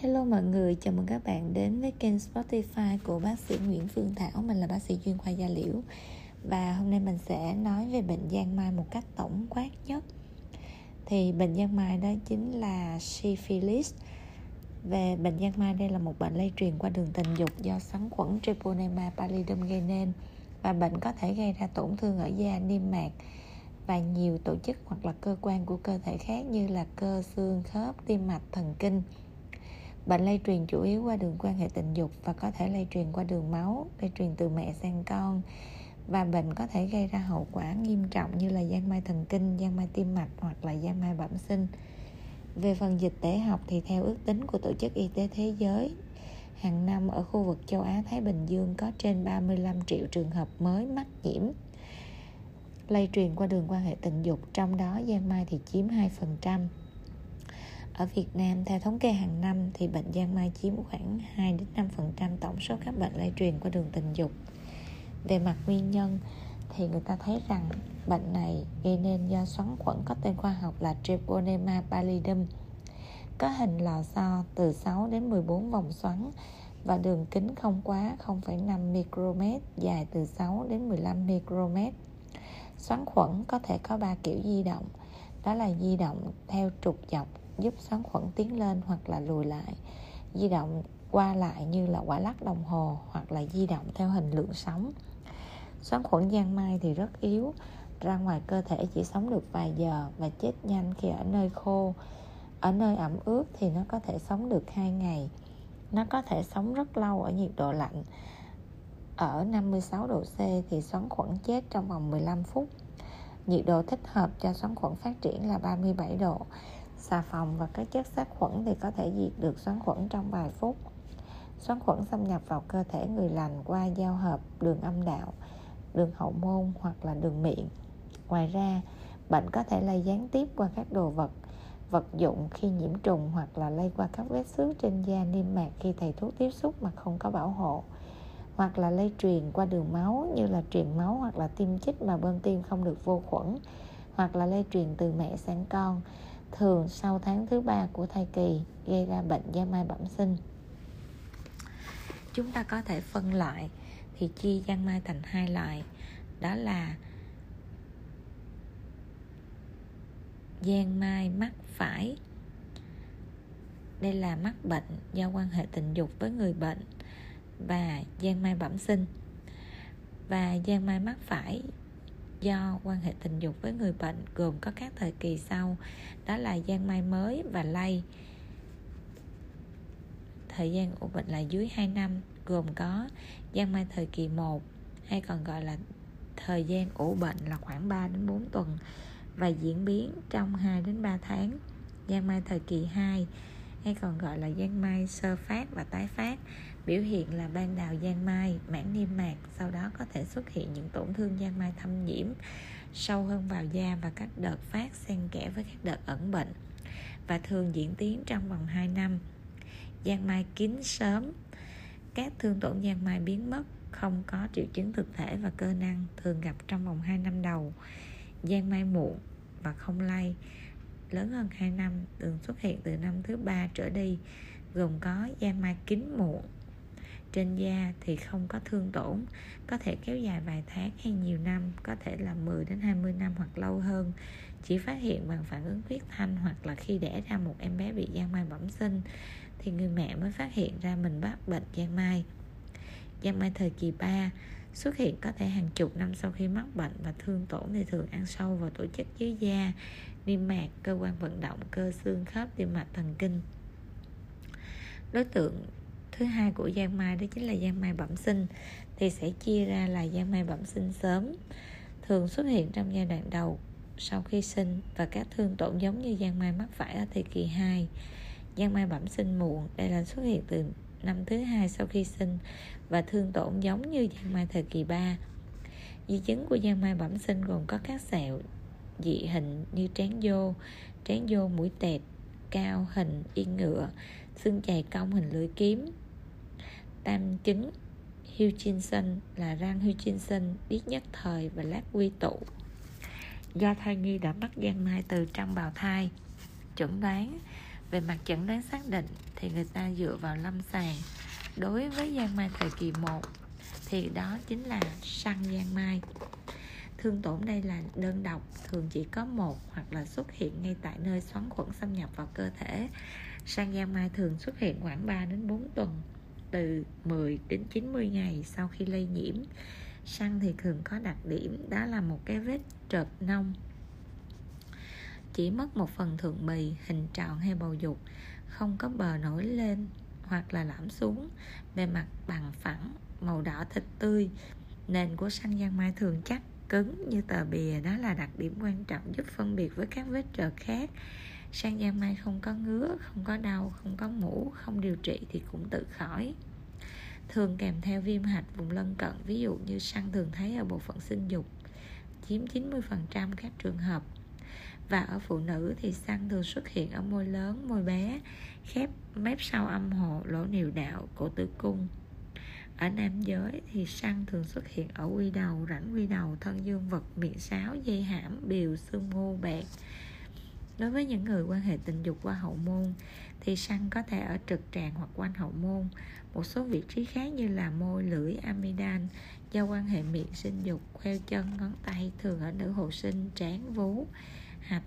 Hello mọi người, chào mừng các bạn đến với kênh Spotify của bác sĩ Nguyễn Phương Thảo. Mình là bác sĩ chuyên khoa da liễu. Và hôm nay mình sẽ nói về bệnh giang mai một cách tổng quát nhất. Thì bệnh giang mai đó chính là syphilis. Về bệnh giang mai đây là một bệnh lây truyền qua đường tình dục do sắn khuẩn Treponema pallidum gây nên. Và bệnh có thể gây ra tổn thương ở da, niêm mạc và nhiều tổ chức hoặc là cơ quan của cơ thể khác như là cơ xương khớp tim mạch thần kinh. Bệnh lây truyền chủ yếu qua đường quan hệ tình dục và có thể lây truyền qua đường máu, lây truyền từ mẹ sang con. Và bệnh có thể gây ra hậu quả nghiêm trọng như là giang mai thần kinh, giang mai tim mạch hoặc là giang mai bẩm sinh. Về phần dịch tễ học thì theo ước tính của Tổ chức Y tế Thế giới, hàng năm ở khu vực châu Á Thái Bình Dương có trên 35 triệu trường hợp mới mắc nhiễm lây truyền qua đường quan hệ tình dục, trong đó giang mai thì chiếm 2%. Ở Việt Nam, theo thống kê hàng năm thì bệnh giang mai chiếm khoảng 2 đến 5% tổng số các bệnh lây truyền qua đường tình dục. Về mặt nguyên nhân thì người ta thấy rằng bệnh này gây nên do xoắn khuẩn có tên khoa học là Treponema pallidum có hình lò xo từ 6 đến 14 vòng xoắn và đường kính không quá 0,5 micromet dài từ 6 đến 15 micromet. Xoắn khuẩn có thể có 3 kiểu di động, đó là di động theo trục dọc giúp xoắn khuẩn tiến lên hoặc là lùi lại, di động qua lại như là quả lắc đồng hồ hoặc là di động theo hình lượng sóng. Xoắn khuẩn giang mai thì rất yếu, ra ngoài cơ thể chỉ sống được vài giờ và chết nhanh khi ở nơi khô. Ở nơi ẩm ướt thì nó có thể sống được 2 ngày. Nó có thể sống rất lâu ở nhiệt độ lạnh. Ở 56 độ C thì xoắn khuẩn chết trong vòng 15 phút. Nhiệt độ thích hợp cho xoắn khuẩn phát triển là 37 độ xà phòng và các chất sát khuẩn thì có thể diệt được xoắn khuẩn trong vài phút. Xoắn khuẩn xâm nhập vào cơ thể người lành qua giao hợp đường âm đạo, đường hậu môn hoặc là đường miệng. Ngoài ra, bệnh có thể lây gián tiếp qua các đồ vật vật dụng khi nhiễm trùng hoặc là lây qua các vết xước trên da niêm mạc khi thầy thuốc tiếp xúc mà không có bảo hộ. Hoặc là lây truyền qua đường máu như là truyền máu hoặc là tiêm chích mà bơm tiêm không được vô khuẩn. Hoặc là lây truyền từ mẹ sang con thường sau tháng thứ ba của thai kỳ gây ra bệnh da mai bẩm sinh. Chúng ta có thể phân loại thì chia giang mai thành hai loại. Đó là giang mai mắc phải, đây là mắc bệnh do quan hệ tình dục với người bệnh, và giang mai bẩm sinh. Và giang mai mắc phải do quan hệ tình dục với người bệnh gồm có các thời kỳ sau, đó là giang mai mới và lây. Thời gian ủ bệnh là dưới 2 năm, gồm có giang mai thời kỳ 1 hay còn gọi là thời gian ủ bệnh là khoảng 3 đến 4 tuần và diễn biến trong 2 đến 3 tháng. Giang mai thời kỳ 2 hay còn gọi là giang mai, sơ phát và tái phát, biểu hiện là ban đào giang mai mảng niêm mạc, sau đó có thể xuất hiện những tổn thương giang mai thâm nhiễm sâu hơn vào da và các đợt phát xen kẽ với các đợt ẩn bệnh và thường diễn tiến trong vòng 2 năm. Giang mai kín sớm. Các thương tổn giang mai biến mất, không có triệu chứng thực thể và cơ năng thường gặp trong vòng 2 năm đầu. Giang mai muộn và không lây lớn hơn 2 năm thường xuất hiện từ năm thứ ba trở đi, gồm có da mai kín muộn trên da thì không có thương tổn, có thể kéo dài vài tháng hay nhiều năm, có thể là 10 đến 20 năm hoặc lâu hơn. Chỉ phát hiện bằng phản ứng huyết thanh hoặc là khi đẻ ra một em bé bị giang mai bẩm sinh, thì người mẹ mới phát hiện ra mình mắc bệnh giang mai. Giang mai thời kỳ 3 xuất hiện có thể hàng chục năm sau khi mắc bệnh và thương tổn thì thường ăn sâu vào tổ chức dưới da, niêm mạc, cơ quan vận động, cơ xương khớp, tim mạch, thần kinh. Đối tượng thứ hai của giang mai đó chính là giang mai bẩm sinh, thì sẽ chia ra là giang mai bẩm sinh sớm, thường xuất hiện trong giai đoạn đầu sau khi sinh và các thương tổn giống như giang mai mắc phải ở thời kỳ 2 giang mai bẩm sinh muộn, đây là xuất hiện từ năm thứ hai sau khi sinh và thương tổn giống như giang mai thời kỳ 3 di chứng của giang mai bẩm sinh gồm có các sẹo dị hình như trán vô trán vô mũi tẹt, cao hình, yên ngựa, xương chày cong hình lưỡi kiếm. Tam chứng Hutchinson là răng Hutchinson, biết nhất thời và lát quy tụ. Do thai nhi đã mắc giang mai từ trong bào thai, chẩn đoán. Về mặt chẩn đoán xác định thì người ta dựa vào lâm sàng đối với giang mai thời kỳ 1 thì đó chính là săn giang mai. Thương tổn đây là đơn độc, thường chỉ có một hoặc là xuất hiện ngay tại nơi xoắn khuẩn xâm nhập vào cơ thể. Sang giang mai thường xuất hiện khoảng 3 đến 4 tuần, từ 10 đến 90 ngày sau khi lây nhiễm. Săn thì thường có đặc điểm, đó là một cái vết trợt nông. Chỉ mất một phần thượng bì, hình tròn hay bầu dục, không có bờ nổi lên hoặc là lõm xuống bề mặt bằng phẳng màu đỏ thịt tươi. Nền của săn giang mai thường chắc cứng như tờ bìa, đó là đặc điểm quan trọng giúp phân biệt với các vết trợt khác. Sang giang mai không có ngứa, không có đau, không có mũ không điều trị thì cũng tự khỏi. Thường kèm theo viêm hạch vùng lân cận, ví dụ như săn thường thấy ở bộ phận sinh dục, chiếm 90% các trường hợp và ở phụ nữ thì xăng thường xuất hiện ở môi lớn, môi bé, khép mép sau âm hộ, lỗ niệu đạo, cổ tử cung. Ở nam giới thì săn thường xuất hiện ở quy đầu, rãnh quy đầu, thân dương vật, miệng sáo, dây hãm, biều, xương ngô, bẹt. Đối với những người quan hệ tình dục qua hậu môn thì săn có thể ở trực tràng hoặc quanh hậu môn. Một số vị trí khác như là môi, lưỡi, amidan do quan hệ miệng sinh dục, khoeo chân, ngón tay thường ở nữ hộ sinh, trán, vú hạch.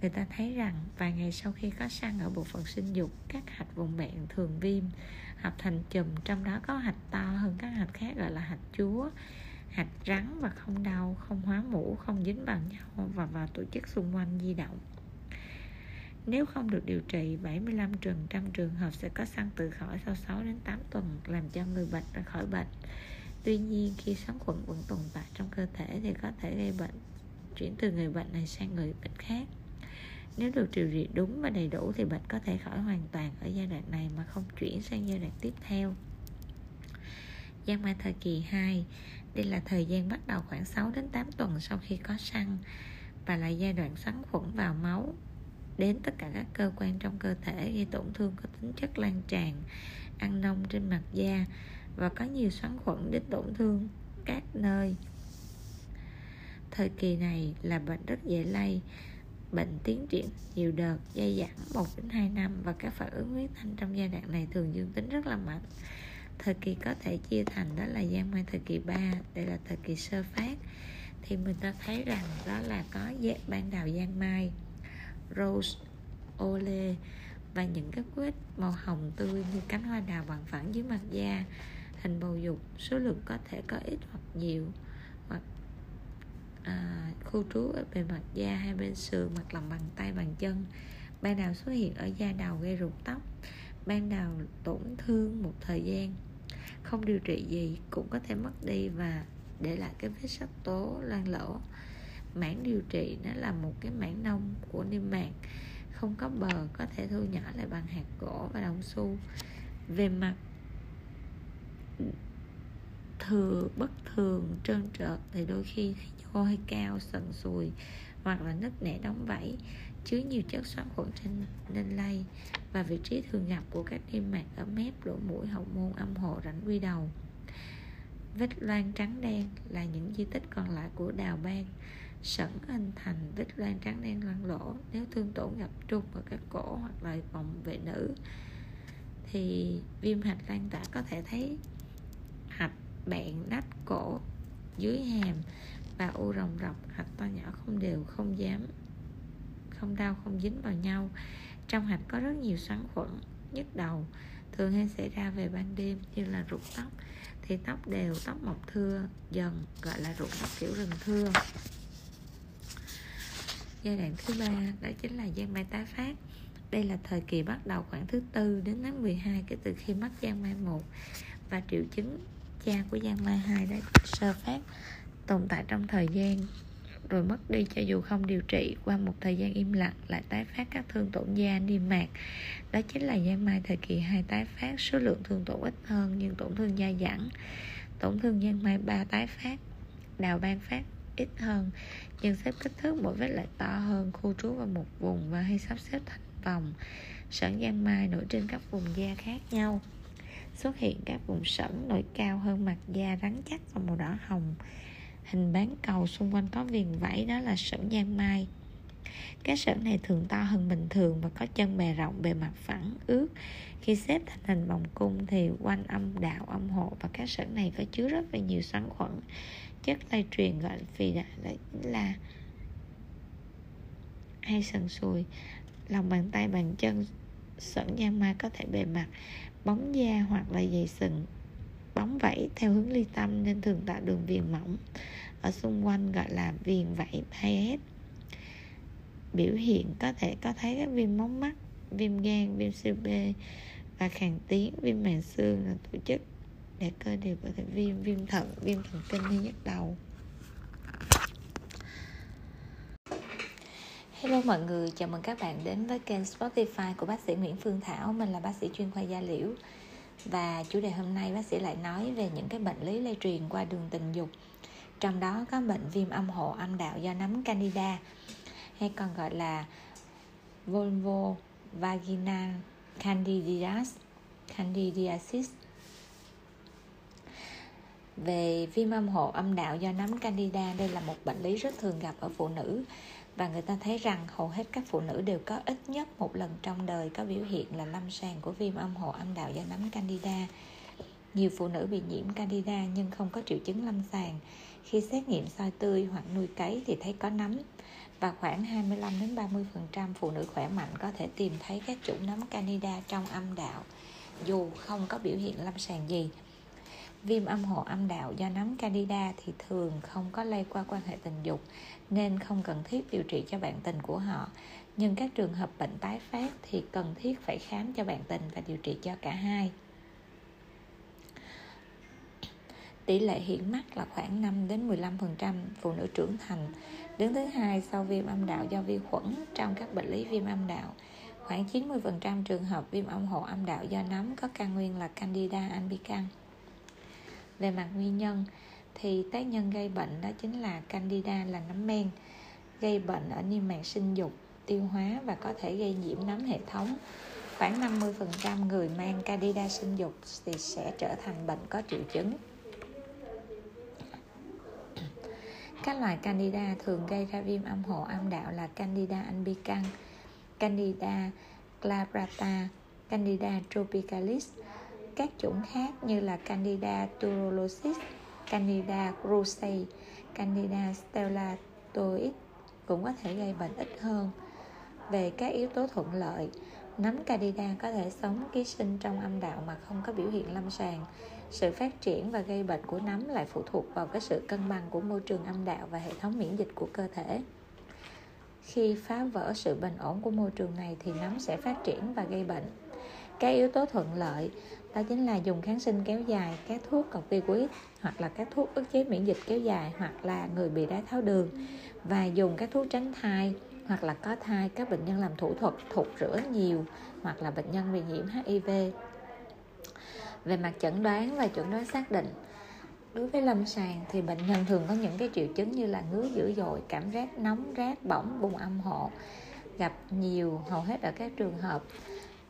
Người ta thấy rằng vài ngày sau khi có săn ở bộ phận sinh dục, các hạch vùng miệng thường viêm hợp thành chùm, trong đó có hạch to hơn các hạch khác gọi là hạch chúa. Hạch rắn và không đau, không hóa mũ, không dính vào nhau và vào tổ chức xung quanh di động. Nếu không được điều trị 75 trường trăm trường hợp sẽ có săn tự khỏi sau 6 đến 8 tuần, làm cho người bệnh khỏi bệnh. Tuy nhiên, khi sống khuẩn vẫn tồn tại trong cơ thể thì có thể gây bệnh chuyển từ người bệnh này sang người bệnh khác. Nếu được điều trị đúng và đầy đủ thì bệnh có thể khỏi hoàn toàn ở giai đoạn này mà không chuyển sang giai đoạn tiếp theo. Giang mai thời kỳ 2 Đây là thời gian bắt đầu khoảng 6 đến 8 tuần sau khi có săn Và là giai đoạn xoắn khuẩn vào máu Đến tất cả các cơ quan trong cơ thể gây tổn thương có tính chất lan tràn, Ăn nông trên mặt da Và có nhiều xoắn khuẩn đến tổn thương các nơi. Thời kỳ này là bệnh rất dễ lây Bệnh tiến triển nhiều đợt, dây dẳng 1 đến 2 năm và các phản ứng huyết thanh trong giai đoạn này thường dương tính rất là mạnh. Thời kỳ có thể chia thành đó là gian mai thời kỳ 3, đây là thời kỳ sơ phát. Thì mình ta thấy rằng đó là có ban đào giang mai, rose, ole và những cái quýt màu hồng tươi như cánh hoa đào bằng phẳng dưới mặt da hình bầu dục số lượng có thể có ít hoặc nhiều à, khu trú ở bề mặt da hai bên sườn mặt lòng bàn tay bàn chân. Ban đầu xuất hiện ở da đầu gây rụng tóc. Ban đầu tổn thương một thời gian. Không điều trị gì cũng có thể mất đi và để lại cái vết sắc tố lan lỗ mảng điều trị nó là một cái mảng nông của niêm mạc. Không có bờ có thể thu nhỏ lại bằng hạt gỗ và đồng xu. Về mặt thừa bất thường trơn trợt thì đôi khi khô cao, sần sùi hoặc là nứt nẻ đóng vảy, chứa nhiều chất xoắn khuẩn trên nên lây và vị trí thường gặp của các niêm mạc ở mép, lỗ mũi, hậu môn, âm hộ, rãnh quy đầu. Vết loang trắng đen là những di tích còn lại của đào ban sẩn hình thành vết loang trắng đen lăn lỗ. Nếu thương tổn gặp trục ở các cổ hoặc là vòng vệ nữ, thì viêm hạch lan tả có thể thấy hạch bạn nách cổ dưới hàm và u rồng rọc hạch to nhỏ không đều, không dám, không đau, không dính vào nhau. Trong hạch có rất nhiều xoắn khuẩn, nhức đầu, thường hay xảy ra về ban đêm như là rụng tóc. Thì tóc đều, tóc mọc thưa, dần, gọi là rụng tóc kiểu rừng thưa. Giai đoạn thứ ba, đó chính là giang mai tái phát. Đây là thời kỳ bắt đầu khoảng thứ tư đến tháng 12 kể từ khi mắc giang mai một và triệu chứng cha của giang mai 2 đã sơ phát tồn tại trong thời gian, rồi mất đi cho dù không điều trị, qua một thời gian im lặng lại tái phát các thương tổn da, niêm mạc. Đó chính là giang mai thời kỳ 2 tái phát, số lượng thương tổn ít hơn nhưng tổn thương da dẳng. Tổn thương giang mai 3 tái phát, đào ban phát ít hơn, nhưng xếp kích thước mỗi vết lại to hơn, khu trú vào một vùng và hay sắp xếp thành vòng. Sẩn giang mai nổi trên các vùng da khác nhau. Xuất hiện các vùng sẩn nổi cao hơn mặt da rắn chắc và màu đỏ hồng hình bán cầu xung quanh có viền vảy đó là sẩn giang mai Các sởn này thường to hơn bình thường và có chân bề rộng, bề mặt phẳng, ướt. Khi xếp thành hình vòng cung thì quanh âm đạo, âm hộ và các sởn này có chứa rất là nhiều xoắn khuẩn. Chất lây truyền gọi là phì đại là, là hay sần sùi lòng bàn tay bàn chân sẩn giang mai có thể bề mặt bóng da hoặc là dày sừng bóng vẫy theo hướng ly tâm nên thường tạo đường viền mỏng ở xung quanh gọi là viền vảy Payet biểu hiện có thể có thấy các viêm móng mắt viêm gan viêm siêu b và khàn tiếng viêm màng xương là tổ chức để cơ đều có thể viêm viêm thận viêm thần kinh hay nhức đầu. Hello mọi người, chào mừng các bạn đến với kênh Spotify của bác sĩ Nguyễn Phương Thảo. Mình là bác sĩ chuyên khoa da liễu. Và chủ đề hôm nay bác sĩ lại nói về những cái bệnh lý lây truyền qua đường tình dục. Trong đó có bệnh viêm âm hộ âm đạo do nấm candida, Hay còn gọi là vulvo vaginal candidiasis candidiasis. Về viêm âm hộ âm đạo do nấm candida, đây là một bệnh lý rất thường gặp ở phụ nữ và người ta thấy rằng hầu hết các phụ nữ đều có ít nhất một lần trong đời có biểu hiện là lâm sàng của viêm âm hộ âm đạo do nấm candida. Nhiều phụ nữ bị nhiễm candida nhưng không có triệu chứng lâm sàng. Khi xét nghiệm soi tươi hoặc nuôi cấy thì thấy có nấm. Và khoảng 25 đến 30% phụ nữ khỏe mạnh có thể tìm thấy các chủng nấm candida trong âm đạo, dù không có biểu hiện lâm sàng gì viêm âm hộ âm đạo do nấm candida thì thường không có lây qua quan hệ tình dục, nên không cần thiết điều trị cho bạn tình của họ. Nhưng các trường hợp bệnh tái phát thì cần thiết phải khám cho bạn tình và điều trị cho cả hai. Tỷ lệ hiện mắc là khoảng 5 đến 15% phụ nữ trưởng thành. Đứng thứ hai sau viêm âm đạo do vi khuẩn trong các bệnh lý viêm âm đạo. Khoảng 90% trường hợp viêm âm hộ âm đạo do nấm có căn nguyên là Candida albicans về mặt nguyên nhân, thì tác nhân gây bệnh đó chính là candida là nấm men, gây bệnh ở niêm mạc sinh dục, tiêu hóa và có thể gây nhiễm nấm hệ thống. Khoảng 50% người mang candida sinh dục thì sẽ trở thành bệnh có triệu chứng. Các loại candida thường gây ra viêm âm hộ âm đạo là candida albicans, candida glabrata candida tropicalis các chủng khác như là Candida tuberculosis, Candida krusei, Candida stellatoid cũng có thể gây bệnh ít hơn. Về các yếu tố thuận lợi, nấm Candida có thể sống ký sinh trong âm đạo mà không có biểu hiện lâm sàng. Sự phát triển và gây bệnh của nấm lại phụ thuộc vào cái sự cân bằng của môi trường âm đạo và hệ thống miễn dịch của cơ thể. Khi phá vỡ sự bình ổn của môi trường này thì nấm sẽ phát triển và gây bệnh. Các yếu tố thuận lợi đó chính là dùng kháng sinh kéo dài các thuốc corticoid hoặc là các thuốc ức chế miễn dịch kéo dài, hoặc là người bị đái tháo đường. Và dùng các thuốc tránh thai, hoặc là có thai, các bệnh nhân làm thủ thuật thụt rửa nhiều, hoặc là bệnh nhân bị nhiễm HIV về mặt chẩn đoán và chuẩn đoán xác định, đối với lâm sàng thì bệnh nhân thường có những cái triệu chứng như là ngứa dữ dội, cảm giác nóng, rát bỏng, bùng âm hộ, gặp nhiều, hầu hết ở các trường hợp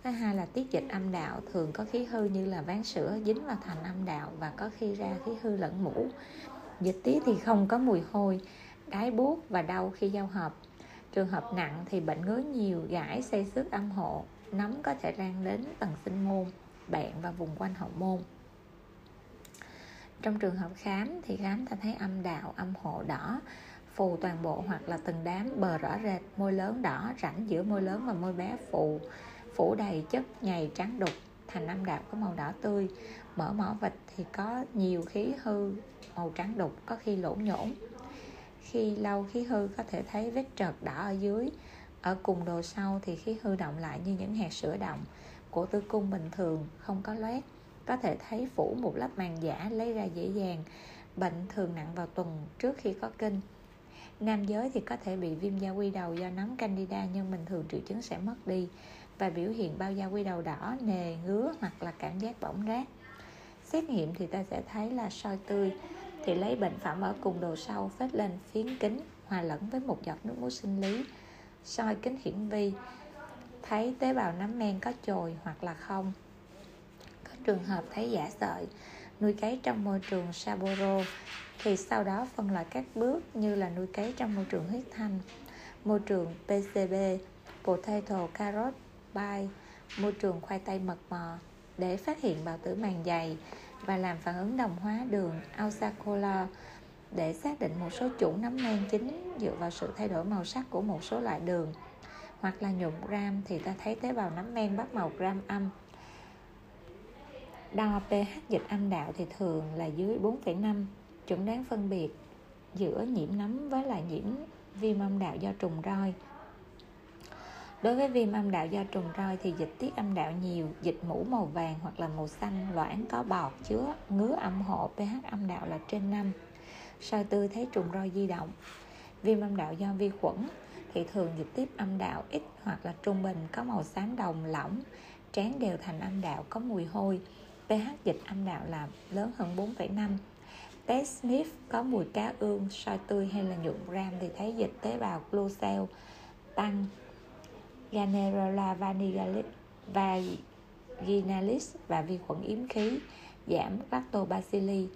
thứ hai là tiết dịch âm đạo, thường có khí hư như là ván sữa, dính vào thành âm đạo và có khi ra khí hư lẫn mũ. Dịch tiết thì không có mùi hôi, đái buốt và đau khi giao hợp. Trường hợp nặng thì bệnh ngứa nhiều, gãi xây xước âm hộ, nấm có thể lan đến tầng sinh môn bạn và vùng quanh hậu môn. Trong trường hợp khám thì khám ta thấy âm đạo, âm hộ đỏ, phù toàn bộ hoặc là từng đám bờ rõ rệt, môi lớn đỏ, rãnh giữa môi lớn và môi bé phù phủ đầy chất nhầy trắng đục thành âm đạo có màu đỏ tươi. Mở mỏ vịt thì có nhiều khí hư, màu trắng đục có khi lỗ nhổn. Khi lâu khí hư có thể thấy vết trợt đỏ ở dưới. Ở cùng đồ sau thì khí hư động lại như những hạt sữa động cổ tử cung bình thường, không có loét. Có thể thấy phủ một lớp màng giả lấy ra dễ dàng, bệnh thường nặng vào tuần trước khi có kinh. Nam giới thì có thể bị viêm da quy đầu do nấm candida nhưng bình thường triệu chứng sẽ mất đi và biểu hiện bao da quy đầu đỏ, nề, ngứa hoặc là cảm giác bỏng rát. Xét nghiệm thì ta sẽ thấy là soi tươi thì lấy bệnh phẩm ở cùng đồ sau phết lên phiến kính hòa lẫn với một giọt nước muối sinh lý. Soi kính hiển vi thấy tế bào nấm men có chồi hoặc là không. Có trường hợp thấy giả sợi, nuôi cấy trong môi trường Saboro thì sau đó phân loại các bước như là nuôi cấy trong môi trường huyết thanh môi trường PCB, potato carrot bay môi trường khoai tây mật mò để phát hiện bào tử màng dày và làm phản ứng đồng hóa đường Alsacola để xác định một số chủng nấm men chính dựa vào sự thay đổi màu sắc của một số loại đường. Hoặc là nhuộm gram thì ta thấy tế bào nấm men bắt màu gram âm. Đo pH dịch âm đạo thì thường là dưới 4,5 chuẩn đoán phân biệt giữa nhiễm nấm với lại nhiễm viêm âm đạo do trùng roi. Đối với viêm âm đạo do trùng roi thì dịch tiết âm đạo nhiều, dịch mũ màu vàng hoặc là màu xanh, loãng có bọt chứa ngứa âm hộ pH âm đạo là trên 5. soi tư thấy trùng roi di động. Viêm âm đạo do vi khuẩn thì thường dịch tiết âm đạo ít hoặc là trung bình có màu xám đồng lỏng, trán đều thành âm đạo có mùi hôi, pH dịch âm đạo là lớn hơn 4,5. Test sniff có mùi cá ương, soi tươi hay là nhuộm ram thì thấy dịch tế bào glucel tăng Gannerella vaginalis và vi khuẩn yếm khí, giảm lactobacilli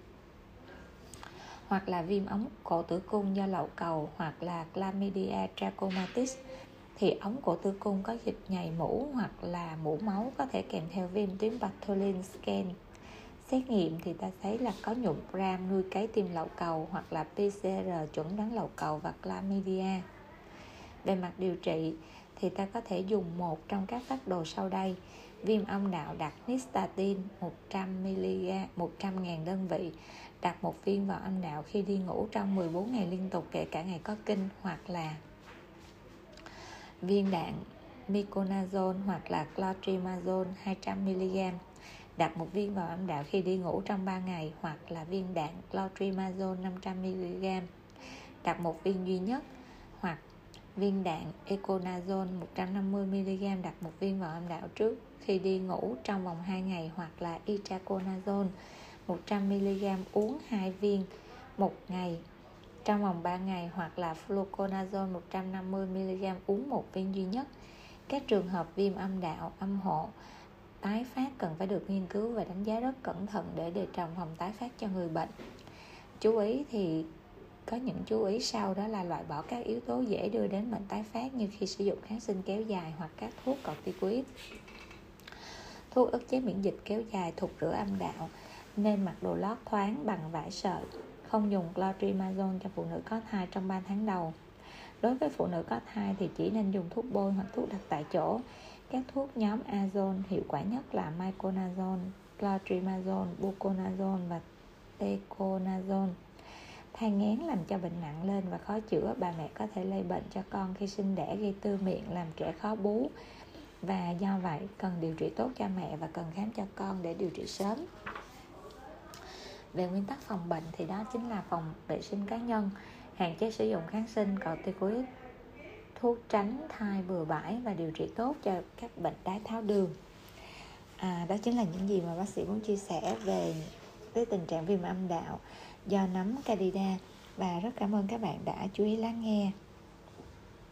hoặc là viêm ống cổ tử cung do lậu cầu hoặc là chlamydia trachomatis. Thì ống cổ tử cung có dịch nhầy mũ hoặc là mũ máu có thể kèm theo viêm tuyến Bartholin scan. Xét nghiệm thì ta thấy là có nhụn gram nuôi cấy tim lậu cầu hoặc là PCR chuẩn đoán lậu cầu và chlamydia. Về mặt điều trị thì ta có thể dùng một trong các phác đồ sau đây. Viêm âm đạo đặt nystatin 100mg 100.000 đơn vị. Đặt một viên vào âm đạo khi đi ngủ trong 14 ngày liên tục kể cả ngày có kinh hoặc là viên đạn miconazole hoặc là clotrimazole 200mg đặt một viên vào âm đạo khi đi ngủ trong 3 ngày hoặc là viên đạn clotrimazole 500mg đặt một viên duy nhất viên đạn Econazole 150mg đặt một viên vào âm đạo trước khi đi ngủ trong vòng 2 ngày hoặc là Itraconazole 100mg uống 2 viên một ngày trong vòng 3 ngày hoặc là Fluconazole 150mg uống một viên duy nhất. Các trường hợp viêm âm đạo, âm hộ tái phát cần phải được nghiên cứu và đánh giá rất cẩn thận để đề phòng phòng tái phát cho người bệnh. Chú ý thì có những chú ý sau đó là loại bỏ các yếu tố dễ đưa đến bệnh tái phát như khi sử dụng kháng sinh kéo dài hoặc các thuốc corticoid. Thuốc ức chế miễn dịch kéo dài thuộc rửa âm đạo, nên mặc đồ lót thoáng bằng vải sợi, không dùng clotrimazole cho phụ nữ có thai trong 3 tháng đầu. Đối với phụ nữ có thai thì chỉ nên dùng thuốc bôi hoặc thuốc đặt tại chỗ. Các thuốc nhóm azone hiệu quả nhất là miconazole clotrimazole, buconazole và teconazole thai ngán làm cho bệnh nặng lên và khó chữa bà mẹ có thể lây bệnh cho con khi sinh đẻ gây tư miệng làm trẻ khó bú. Và do vậy cần điều trị tốt cho mẹ và cần khám cho con để điều trị sớm. Về nguyên tắc phòng bệnh thì đó chính là phòng vệ sinh cá nhân. Hạn chế sử dụng kháng sinh corticoid thuốc tránh thai bừa bãi và điều trị tốt cho các bệnh đái tháo đường. À, đó chính là những gì mà bác sĩ muốn chia sẻ về cái tình trạng viêm âm đạo do nấm candida và rất cảm ơn các bạn đã chú ý lắng nghe.